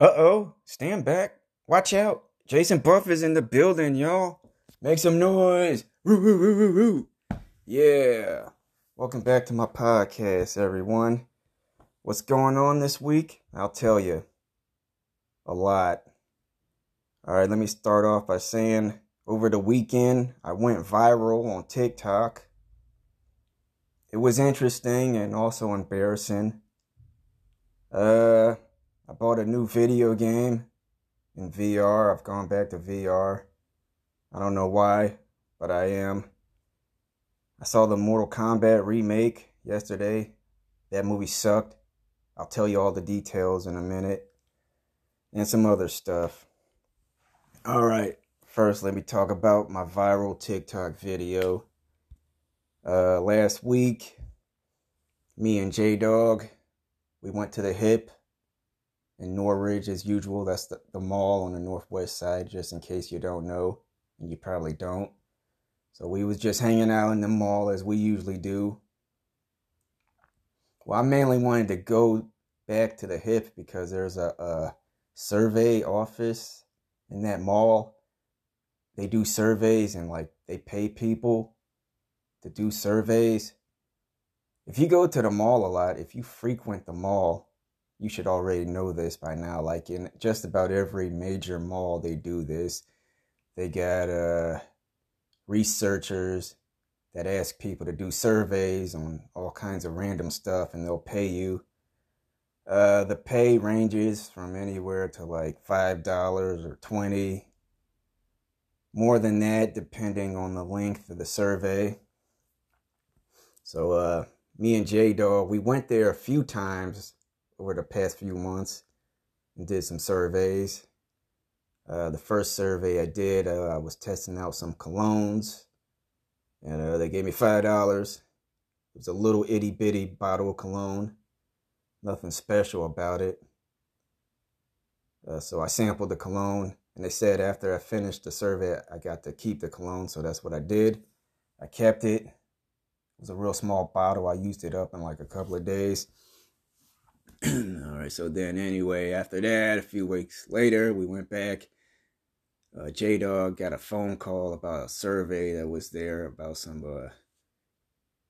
Uh oh, stand back. Watch out. Jason Buff is in the building, y'all. Make some noise. Roo, roo, roo, roo, roo. Yeah. Welcome back to my podcast, everyone. What's going on this week? I'll tell you. A lot. All right, let me start off by saying over the weekend, I went viral on TikTok. It was interesting and also embarrassing. Uh, I bought a new video game in VR. I've gone back to VR. I don't know why, but I am. I saw the Mortal Kombat remake yesterday. That movie sucked. I'll tell you all the details in a minute. And some other stuff. All right. First, let me talk about my viral TikTok video. Uh, last week, me and J Dog, we went to the hip in Norridge as usual. That's the, the mall on the northwest side, just in case you don't know, and you probably don't. So we was just hanging out in the mall as we usually do. Well, I mainly wanted to go back to the hip because there's a, a survey office in that mall. They do surveys and like they pay people to do surveys. If you go to the mall a lot, if you frequent the mall, you should already know this by now. Like in just about every major mall, they do this. They got uh, researchers that ask people to do surveys on all kinds of random stuff, and they'll pay you. Uh, the pay ranges from anywhere to like five dollars or twenty. More than that, depending on the length of the survey. So, uh, me and J Dog, we went there a few times over the past few months and did some surveys. Uh, the first survey I did, uh, I was testing out some colognes, and uh, they gave me five dollars. It was a little itty bitty bottle of cologne, nothing special about it. Uh, so I sampled the cologne, and they said after I finished the survey, I got to keep the cologne. So that's what I did. I kept it. It was a real small bottle. I used it up in like a couple of days. All right, so then anyway, after that, a few weeks later, we went back. Uh, J Dog got a phone call about a survey that was there about some uh,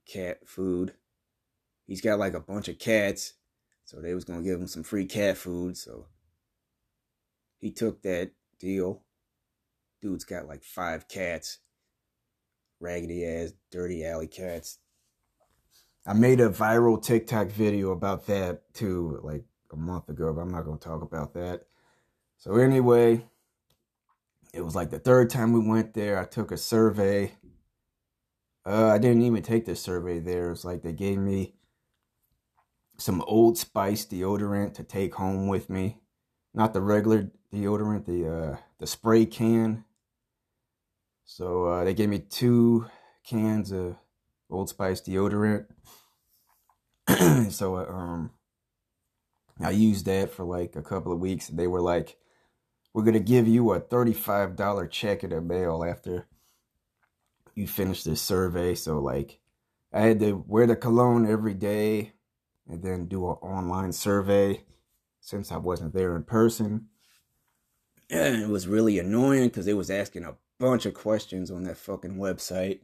cat food. He's got like a bunch of cats, so they was gonna give him some free cat food. So he took that deal. Dude's got like five cats, raggedy ass, dirty alley cats. I made a viral TikTok video about that too, like a month ago, but I'm not going to talk about that. So, anyway, it was like the third time we went there. I took a survey. Uh, I didn't even take the survey there. It's like they gave me some Old Spice deodorant to take home with me. Not the regular deodorant, the uh, the spray can. So uh, they gave me two cans of Old Spice deodorant. so um, I used that for like a couple of weeks, they were like, "We're gonna give you a thirty-five dollar check in the mail after you finish this survey." So like, I had to wear the cologne every day, and then do an online survey since I wasn't there in person. And it was really annoying because they was asking a bunch of questions on that fucking website.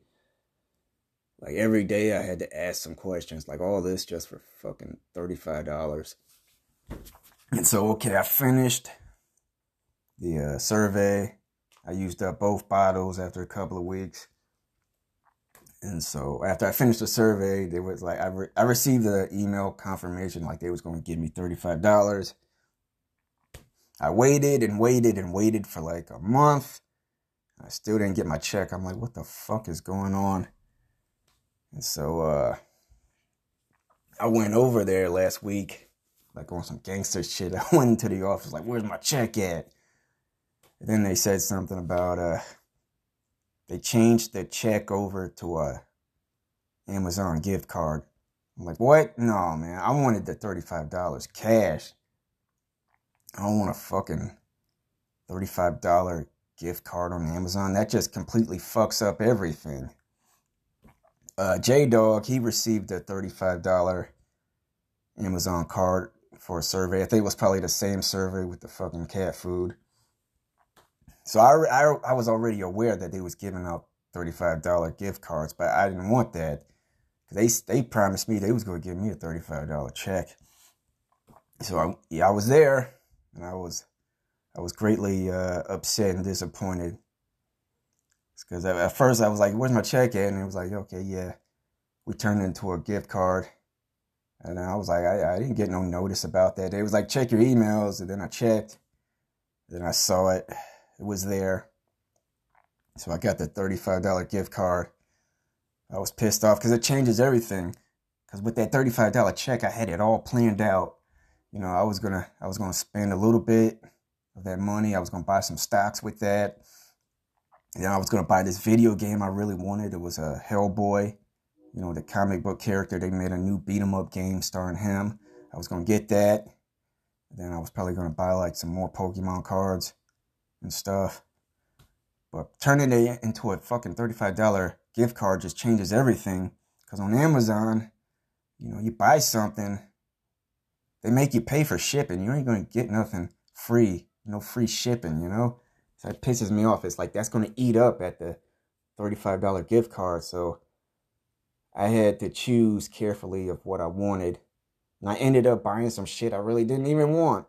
Like every day I had to ask some questions, like all this just for fucking $35. And so, okay, I finished the uh, survey. I used up both bottles after a couple of weeks. And so after I finished the survey, they was like I, re- I received the email confirmation like they was going to give me $35. I waited and waited and waited for like a month. I still didn't get my check. I'm like, what the fuck is going on? And so uh, I went over there last week, like on some gangster shit. I went into the office, like, where's my check at? And then they said something about uh, they changed the check over to a Amazon gift card. I'm like, what? No, man. I wanted the $35 cash. I don't want a fucking $35 gift card on Amazon. That just completely fucks up everything uh, J Dog, he received a $35 Amazon card for a survey. I think it was probably the same survey with the fucking cat food. So I, I, I was already aware that they was giving out $35 gift cards, but I didn't want that. They, they promised me they was going to give me a $35 check. So I, yeah, I was there and I was, I was greatly uh, upset and disappointed. Because at first I was like, where's my check at? And it was like, okay, yeah. We turned it into a gift card. And I was like, I, I didn't get no notice about that. It was like, check your emails. And then I checked. Then I saw it. It was there. So I got the $35 gift card. I was pissed off because it changes everything. Because with that $35 check, I had it all planned out. You know, I was gonna I was gonna spend a little bit of that money. I was gonna buy some stocks with that. Then I was gonna buy this video game I really wanted. It was a Hellboy you know, the comic book character. They made a new beat 'em up game starring him. I was gonna get that. Then I was probably gonna buy like some more Pokemon cards and stuff. But turning it into a fucking $35 gift card just changes everything. Because on Amazon, you know, you buy something, they make you pay for shipping. You ain't gonna get nothing free, no free shipping, you know? So it pisses me off. It's like that's gonna eat up at the $35 gift card. So I had to choose carefully of what I wanted. And I ended up buying some shit I really didn't even want.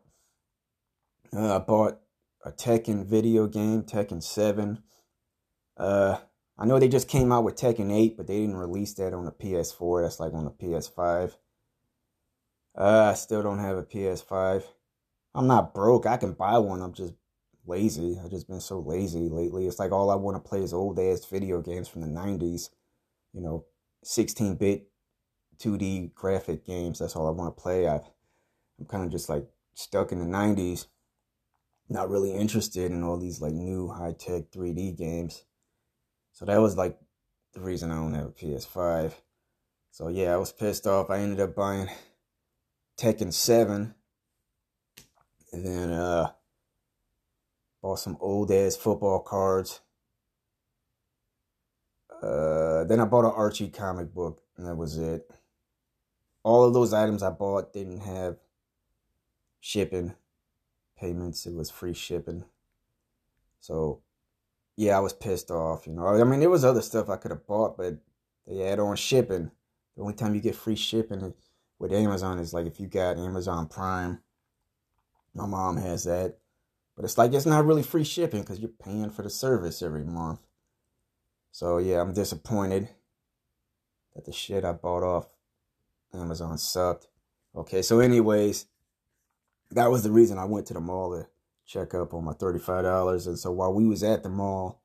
Uh, I bought a Tekken video game, Tekken 7. Uh, I know they just came out with Tekken 8, but they didn't release that on the PS4. That's like on the PS5. Uh, I still don't have a PS5. I'm not broke. I can buy one. I'm just lazy. I've just been so lazy lately. It's like all I want to play is old ass video games from the 90s. You know, 16 bit 2D graphic games. That's all I want to play. I, I'm kind of just like stuck in the 90s, not really interested in all these like new high tech 3D games. So that was like the reason I don't have a PS5. So yeah, I was pissed off. I ended up buying Tekken 7. And then uh bought some old ass football cards. Uh, then I bought an Archie comic book, and that was it. All of those items I bought didn't have shipping payments. It was free shipping. So, yeah, I was pissed off. You know, I mean, there was other stuff I could have bought, but they add on shipping. The only time you get free shipping with Amazon is like if you got Amazon Prime. My mom has that. But it's like it's not really free shipping because you're paying for the service every month. So yeah, I'm disappointed that the shit I bought off Amazon sucked. Okay, so anyways, that was the reason I went to the mall to check up on my $35. And so while we was at the mall,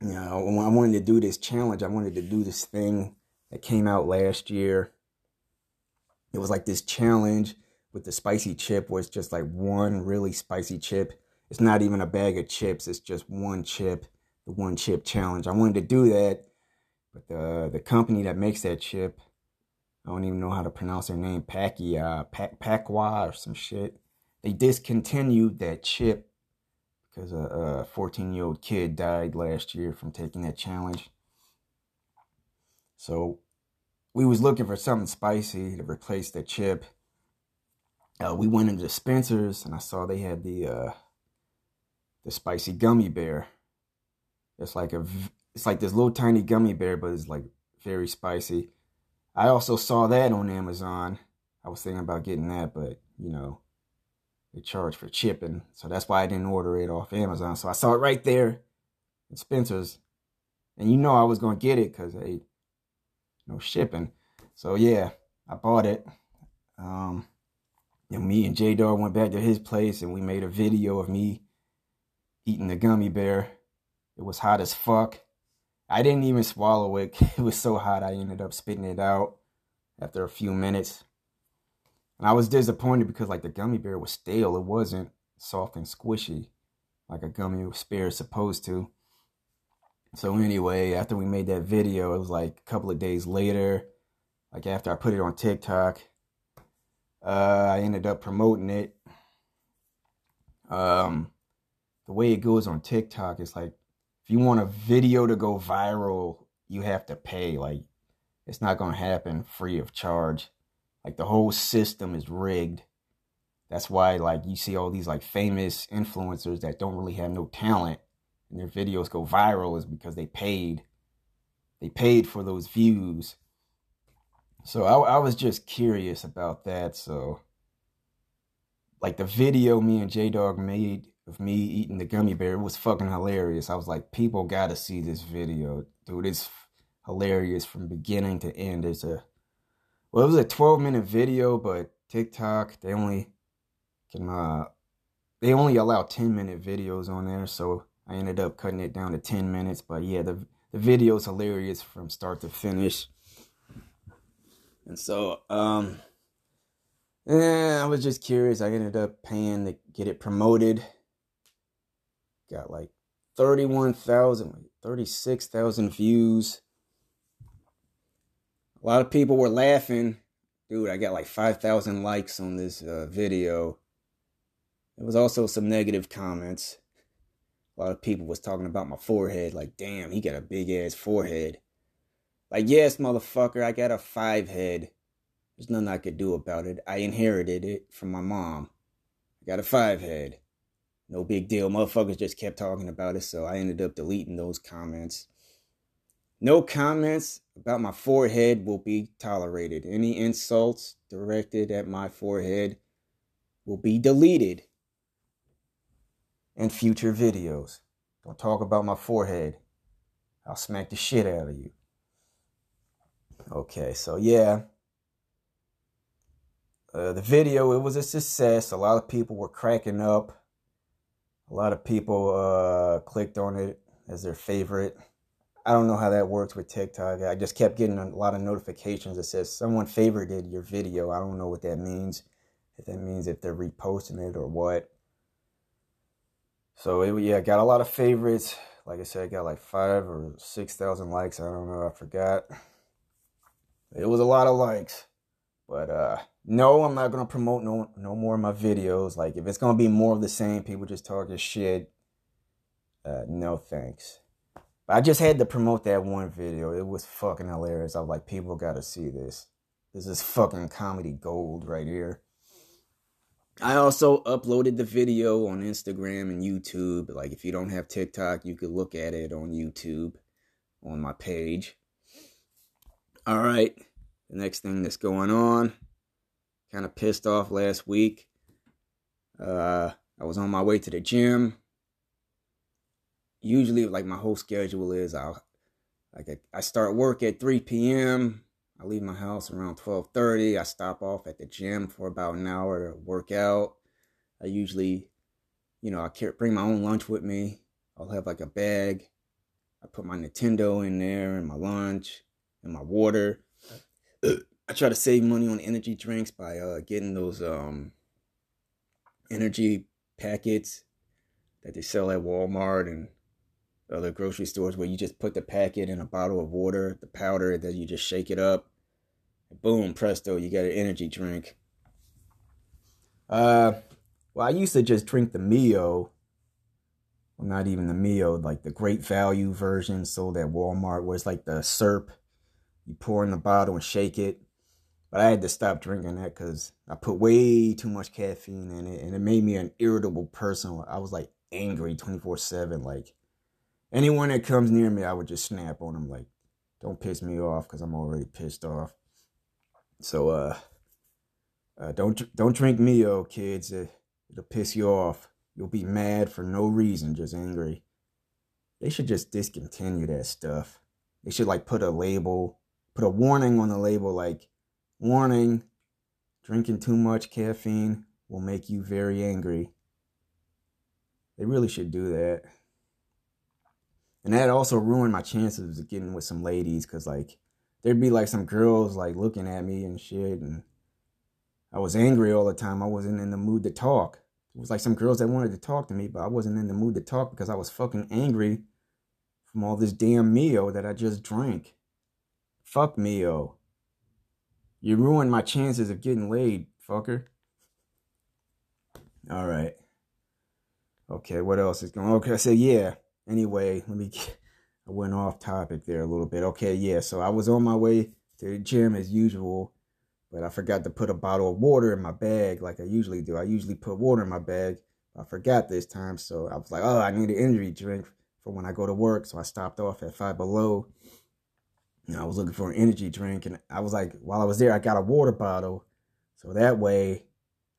you know, I wanted to do this challenge. I wanted to do this thing that came out last year. It was like this challenge with the spicy chip it's just like one really spicy chip. It's not even a bag of chips. It's just one chip the one chip challenge. I wanted to do that, but the the company that makes that chip, I don't even know how to pronounce their name, Pacquiao, uh, Pacwa or some shit. They discontinued that chip because a 14 year old kid died last year from taking that challenge. So we was looking for something spicy to replace the chip. Uh, we went into Spencer's and I saw they had the uh, the spicy gummy bear. It's like a it's like this little tiny gummy bear, but it's like very spicy. I also saw that on Amazon. I was thinking about getting that, but you know, they charge for shipping, so that's why I didn't order it off Amazon. So I saw it right there at Spencer's, and you know I was gonna get it because hey, no shipping. So yeah, I bought it. Um, know, me and J Dog went back to his place and we made a video of me eating the gummy bear it was hot as fuck. I didn't even swallow it. It was so hot I ended up spitting it out after a few minutes. And I was disappointed because like the gummy bear was stale. It wasn't soft and squishy like a gummy bear is supposed to. So anyway, after we made that video, it was like a couple of days later, like after I put it on TikTok, uh, I ended up promoting it. Um, the way it goes on TikTok is like if you want a video to go viral, you have to pay. Like, it's not to happen free of charge. Like the whole system is rigged. That's why like you see all these like famous influencers that don't really have no talent and their videos go viral is because they paid. They paid for those views. So I, I was just curious about that. So like the video me and J Dog made of me eating the gummy bear was fucking hilarious. I was like, people gotta see this video. Dude, it's hilarious from beginning to end. It's a well, it was a 12 minute video, but TikTok, they only can uh they only allow 10 minute videos on there, so I ended up cutting it down to 10 minutes. But yeah, the the video is hilarious from start to finish. And so um yeah, I was just curious. I ended up paying to get it promoted. Got like 31,000, 36,000 views. A lot of people were laughing. Dude, I got like 5,000 likes on this uh, video. There was also some negative comments. A lot of people was talking about my forehead. Like, damn, he got a big ass forehead. Like, yes, motherfucker, I got a five head. There's nothing I could do about it. I inherited it from my mom. I got a five head. No big deal. Motherfuckers just kept talking about it, so I ended up deleting those comments. No comments about my forehead will be tolerated. Any insults directed at my forehead will be deleted in future videos. Don't talk about my forehead. I'll smack the shit out of you. Okay, so yeah. Uh, the video, it was a success. A lot of people were cracking up. A lot of people uh, clicked on it as their favorite. I don't know how that works with TikTok. I just kept getting a lot of notifications that says someone favorited your video. I don't know what that means. If that means if they're reposting it or what. So it, yeah, I got a lot of favorites. Like I said, I got like five or six thousand likes. I don't know. I forgot. It was a lot of likes. But uh no, I'm not gonna promote no no more of my videos. Like if it's gonna be more of the same, people just talking shit. Uh, no thanks. I just had to promote that one video. It was fucking hilarious. I was like, people gotta see this. This is fucking comedy gold right here. I also uploaded the video on Instagram and YouTube. Like, if you don't have TikTok, you could look at it on YouTube on my page. All right, the next thing that's going on. Kind of pissed off last week. Uh, I was on my way to the gym usually like my whole schedule is I'll like I start work at 3 p.m. I leave my house around 12:30. I stop off at the gym for about an hour to work out. I usually, you know, I bring my own lunch with me. I'll have like a bag. I put my Nintendo in there and my lunch and my water. I try to save money on energy drinks by uh, getting those um, energy packets that they sell at Walmart and other grocery stores where you just put the packet in a bottle of water, the powder, and then you just shake it up. Boom, presto, you got an energy drink. Uh, well, I used to just drink the Mio. Well, not even the Mio, like the Great Value version sold at Walmart, where it's like the syrup. You pour in the bottle and shake it. But I had to stop drinking that because I put way too much caffeine in it, and it made me an irritable person. I was like angry 24 7. Like, anyone that comes near me, I would just snap on them like, don't piss me off because I'm already pissed off. So uh, uh don't don't drink Mio, kids. It, it'll piss you off. You'll be mad for no reason, just angry. They should just discontinue that stuff. They should like put a label, put a warning on the label like, warning, drinking too much caffeine will make you very angry. They really should do that. And that also ruined my chances of getting with some ladies because like there'd be like some girls like looking at me and shit and i was angry all the time. I wasn't in the mood to talk. It was like some girls that wanted to talk to me but i wasn't in the mood to talk because i was fucking angry from all this damn Mio that i just drank fuck mio you ruined my chances of getting laid fucker all right okay what else is going on okay I said, yeah Anyway, let me. Get, I went off topic there a little bit. Okay, yeah. So I was on my way to the gym as usual, but I forgot to put a bottle of water in my bag like I usually do. I usually put water in my bag. I forgot this time, so I was like, oh, I need an energy drink for when I go to work. So I stopped off at Five Below. I was looking for an energy drink, and I was like, while I was there, I got a water bottle, so that way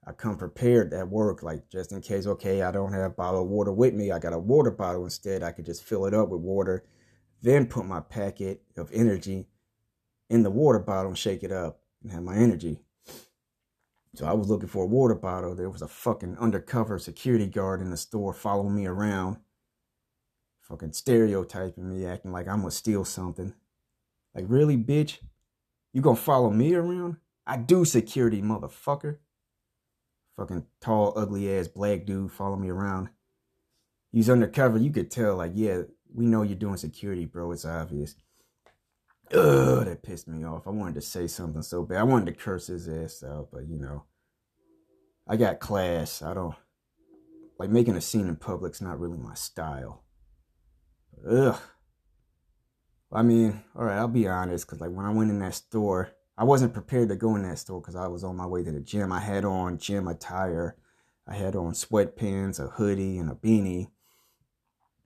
I come prepared at work, like just in case. Okay, I don't have a bottle of water with me. I got a water bottle instead. I could just fill it up with water, then put my packet of energy in the water bottle and shake it up and have my energy. So I was looking for a water bottle. There was a fucking undercover security guard in the store following me around, fucking stereotyping me, acting like I'm gonna steal something. Like, really, bitch? You gonna follow me around? I do security, motherfucker. Fucking tall, ugly ass black dude follow me around. He's undercover. You could tell, like, yeah, we know you're doing security, bro. It's obvious. Ugh, that pissed me off. I wanted to say something so bad. I wanted to curse his ass out, but you know, I got class. I don't like making a scene in public's not really my style. Ugh. I mean, all right, I'll be honest, cause like when I went in that store, I wasn't prepared to go in that store because I was on my way to the gym. I had on gym attire. I had on sweatpants, a hoodie, and a beanie.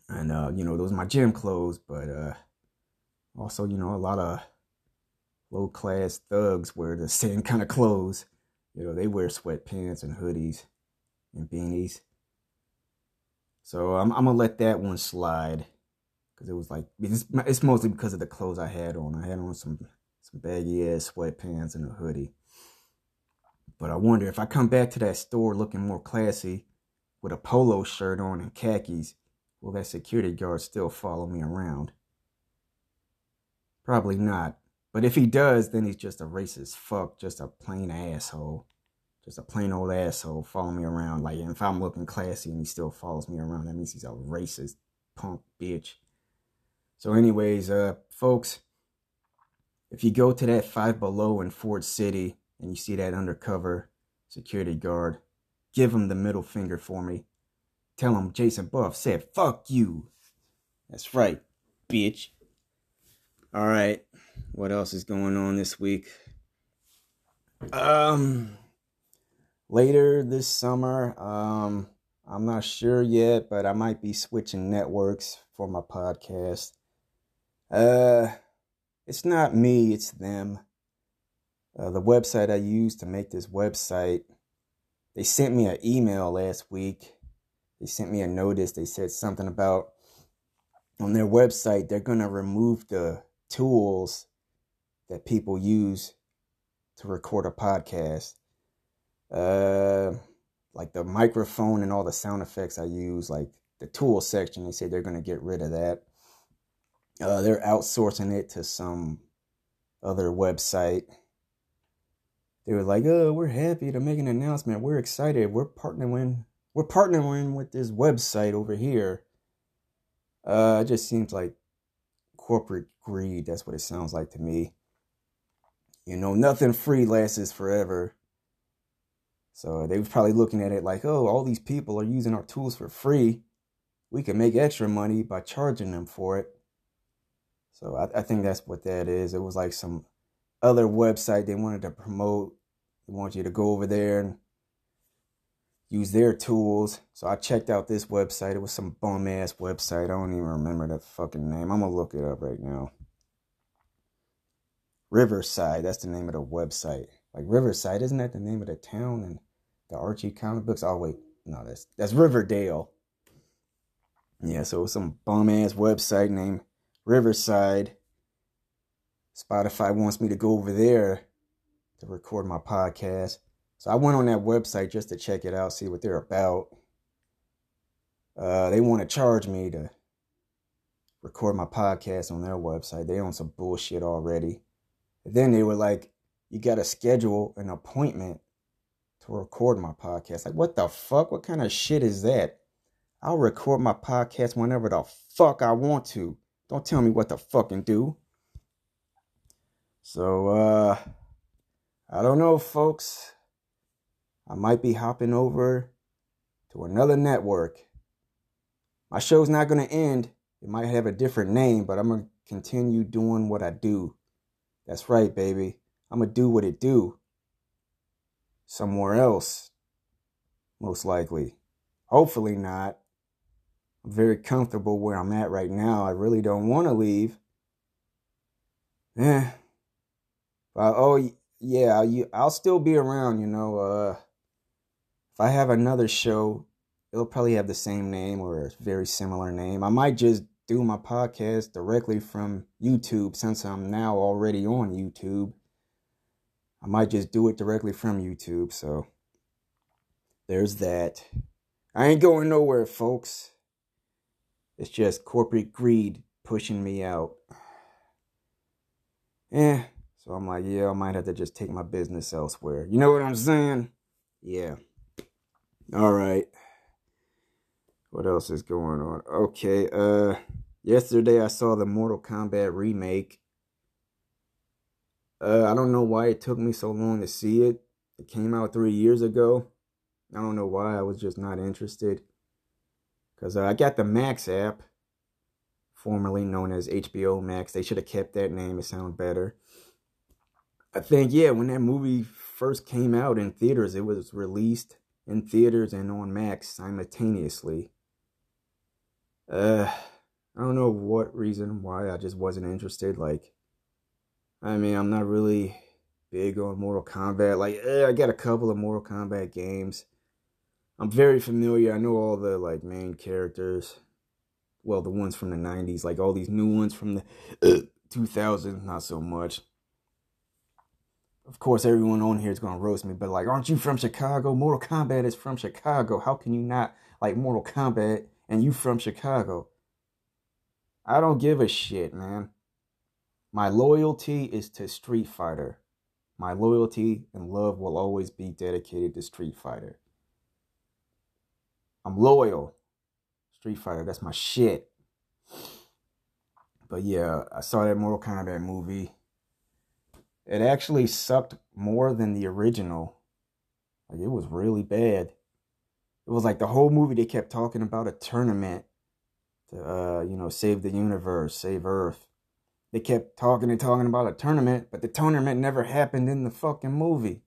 And uh, you know, those are my gym clothes, but uh also, you know, a lot of low class thugs wear the same kind of clothes. You know, they wear sweatpants and hoodies and beanies. So I'm, I'm gonna let that one slide because it was like it's, it's mostly because of the clothes I had on. I had on some some baggy ass sweatpants and a hoodie. But I wonder if I come back to that store looking more classy with a polo shirt on and khakis, will that security guard still follow me around? Probably not. But if he does, then he's just a racist fuck, just a plain asshole. Just a plain old asshole following me around. Like, if I'm looking classy and he still follows me around, that means he's a racist punk bitch. So, anyways, uh, folks, if you go to that Five Below in Ford City and you see that undercover security guard, give him the middle finger for me. Tell him Jason Buff said, fuck you. That's right, bitch. All right. What else is going on this week? Um later this summer, um I'm not sure yet, but I might be switching networks for my podcast. Uh it's not me, it's them. Uh, the website I used to make this website, they sent me an email last week. They sent me a notice. They said something about on their website, they're going to remove the tools that people use to record a podcast. Uh, like the microphone and all the sound effects I use, like the tool section, they say they're going to get rid of that. Uh, they're outsourcing it to some other website. They were like, "Oh, we're happy to make an announcement. We're excited. We're partnering. We're partnering with this website over here." Uh, it just seems like corporate greed. That's what it sounds like to me. You know, nothing free lasts forever. So they was probably looking at it like, oh, all these people are using our tools for free. We can make extra money by charging them for it. So I, I think that's what that is. It was like some other website they wanted to promote. They want you to go over there and use their tools. So I checked out this website. It was some bum ass website. I don't even remember the fucking name. I'm gonna look it up right now. Riverside, that's the name of the website. Like Riverside, isn't that the name of the town and the Archie comic books? Oh wait, no, that's that's Riverdale. Yeah, so it was some bum ass website named Riverside. Spotify wants me to go over there to record my podcast. So I went on that website just to check it out, see what they're about. Uh, they want to charge me to record my podcast on their website. They own some bullshit already. Then they were like, you got to schedule an appointment to record my podcast. Like, what the fuck? What kind of shit is that? I'll record my podcast whenever the fuck I want to. Don't tell me what to fucking do. So, uh, I don't know, folks. I might be hopping over to another network. My show's not going to end. It might have a different name, but I'm going to continue doing what I do. That's right, baby. I'm going to do what it do. somewhere else, most likely. Hopefully not. Very comfortable where I'm at right now. I really don't want to leave. Yeah. But, oh, yeah, I'll, I'll still be around, you know. Uh, if I have another show, it'll probably have the same name or a very similar name. I might just do my podcast directly from YouTube since I'm now already on YouTube. I might just do it directly from YouTube. So there's that. I ain't going nowhere, folks. It's just corporate greed pushing me out. Yeah. So I'm like, yeah, I might have to just take my business elsewhere. You know what I'm saying? Yeah. All right. What else is going on? Okay, uh yesterday I saw the Mortal Kombat remake. Uh I don't know why it took me so long to see it. It came out 3 years ago. I don't know why I was just not interested. Cuz uh, I got the Max app, formerly known as HBO Max. They should have kept that name. It sounds better. I think yeah, when that movie first came out in theaters, it was released in theaters and on Max simultaneously. Uh, I don't know what reason why I just wasn't interested. Like, I mean, I'm not really big on Mortal Kombat. Like, I got a couple of Mortal Kombat games. I'm very familiar. I know all the like main characters. Well, the ones from the 90s, like all these new ones from the uh, 2000s, not so much of course, everyone on here is going to roast me, but like, aren't you from Chicago? Mortal Kombat is from Chicago. How can you not like Mortal Kombat and you from Chicago? I don't give a shit, man. My loyalty is to Street Fighter. My loyalty and love will always be dedicated to Street Fighter. I'm loyal. Street Fighter, that's my shit. But yeah, I saw that Mortal Kombat movie it actually sucked more than the original. Like it was really bad. It was like the whole movie they kept talking about a tournament to uh, you know, save the universe, save Earth. They kept talking and talking about a tournament, but the tournament never happened in the fucking movie.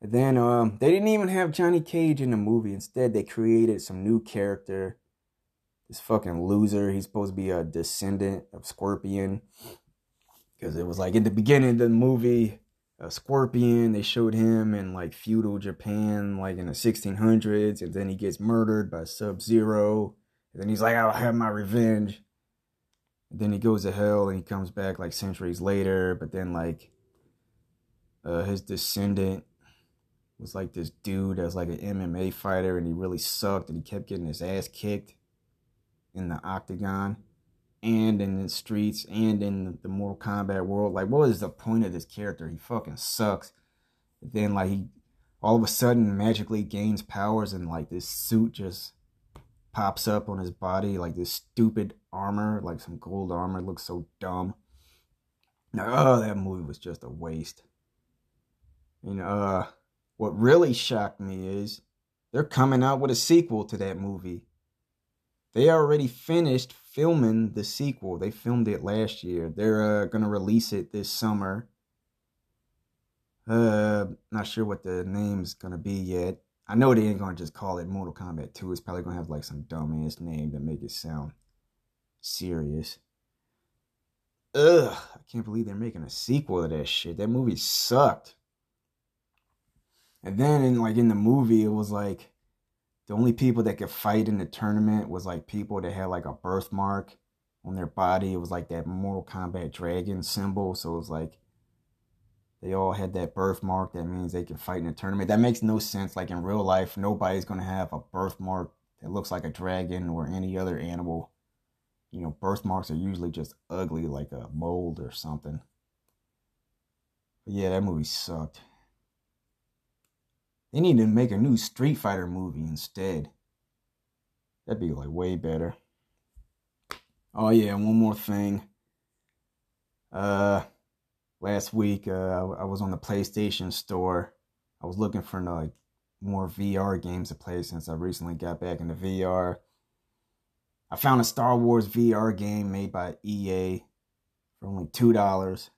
Then um, they didn't even have Johnny Cage in the movie. Instead, they created some new character. This fucking loser. He's supposed to be a descendant of Scorpion because it was like in the beginning of the movie, a Scorpion. They showed him in like feudal Japan, like in the 1600s, and then he gets murdered by Sub Zero. And then he's like, "I'll have my revenge." And then he goes to hell, and he comes back like centuries later. But then like, uh, his descendant was like this dude that's like an MMA fighter, and he really sucked, and he kept getting his ass kicked in the octagon and in the streets and in the Mortal Kombat world. Like, what is the point of this character? He fucking sucks. then, like, he all of a sudden magically gains powers and, like, this suit just pops up on his body, like this stupid armor, like some gold armor. looks so dumb. Now, oh, that movie was just a waste. And, uh, what really shocked me is they're coming out with a sequel to that movie. They already finished filming the sequel. They filmed it last year. They're uh, gonna release it this summer. Uh, not sure what the name's gonna be yet. I know they ain't gonna just call it Mortal Kombat 2. It's probably gonna have like some dumbass name to make it sound serious. Ugh, I can't believe they're making a sequel to that shit. That movie sucked. And then in like in the movie, it was like the only people that could fight in the tournament was like people that had like a birthmark on their body. It was like that Mortal Kombat dragon symbol. So it was like they all had that birthmark. That means they can fight in the tournament. That makes no sense. Like in real life, nobody's gonna have a birthmark that looks like a dragon or any other animal. You know, birthmarks are usually just ugly, like a mold or something. But yeah, that movie sucked. They need to make a new Street Fighter movie instead. That'd be like way better. Oh yeah, one more thing. Uh, last week uh, I was on the PlayStation store. I was looking for like more VR games to play since I recently got back into VR. I found a Star Wars VR game made by EA for only two dollars.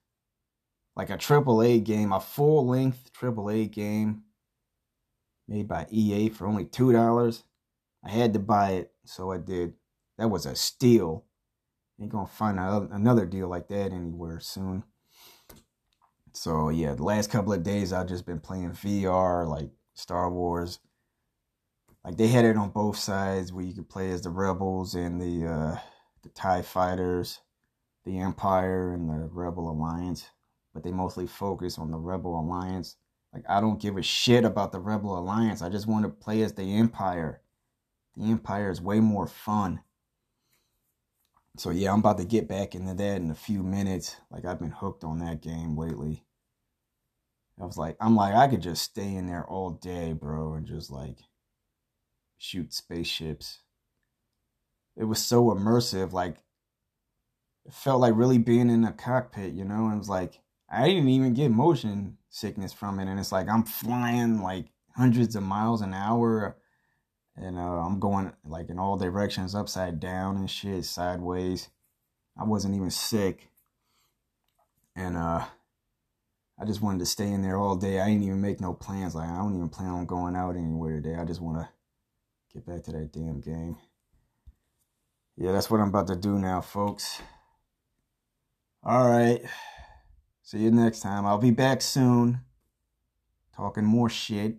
like a AAA game, a full length AAA game made by EA for only $2. I had to buy it, so I did. That was a steal. Ain't gonna find another deal like that anywhere soon. So yeah, the last couple of days I've just been playing VR, like Star Wars. Like they had it on both sides where you could play as the rebels and the uh, the Tie Fighters, the Empire and the Rebel Alliance. But they mostly focus on the Rebel Alliance. Like I don't give a shit about the Rebel Alliance. I just want to play as the Empire. The Empire is way more fun. So yeah, I'm about to get back into that in a few minutes. Like I've been hooked on that game lately. I was like, I'm like, I could just stay in there all day, bro, and just like shoot spaceships. It was so immersive, like it felt like really being in a cockpit, you know, and it was like I didn't even get motion sickness from it. And it's like I'm flying like hundreds of miles an hour and uh, I'm going like in all directions, upside down and shit, sideways. I wasn't even sick, and uh, I just wanted to stay in there all day. I didn't even make no plans. Like I don't even plan on going out anywhere today. I just want to get back to that damn game. Yeah, that's what I'm about to do now, folks. All right. See you next time. I'll be back soon. Talking more shit.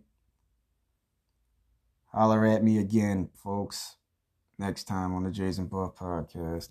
Holler at me again, folks, next time on the Jason Buff podcast.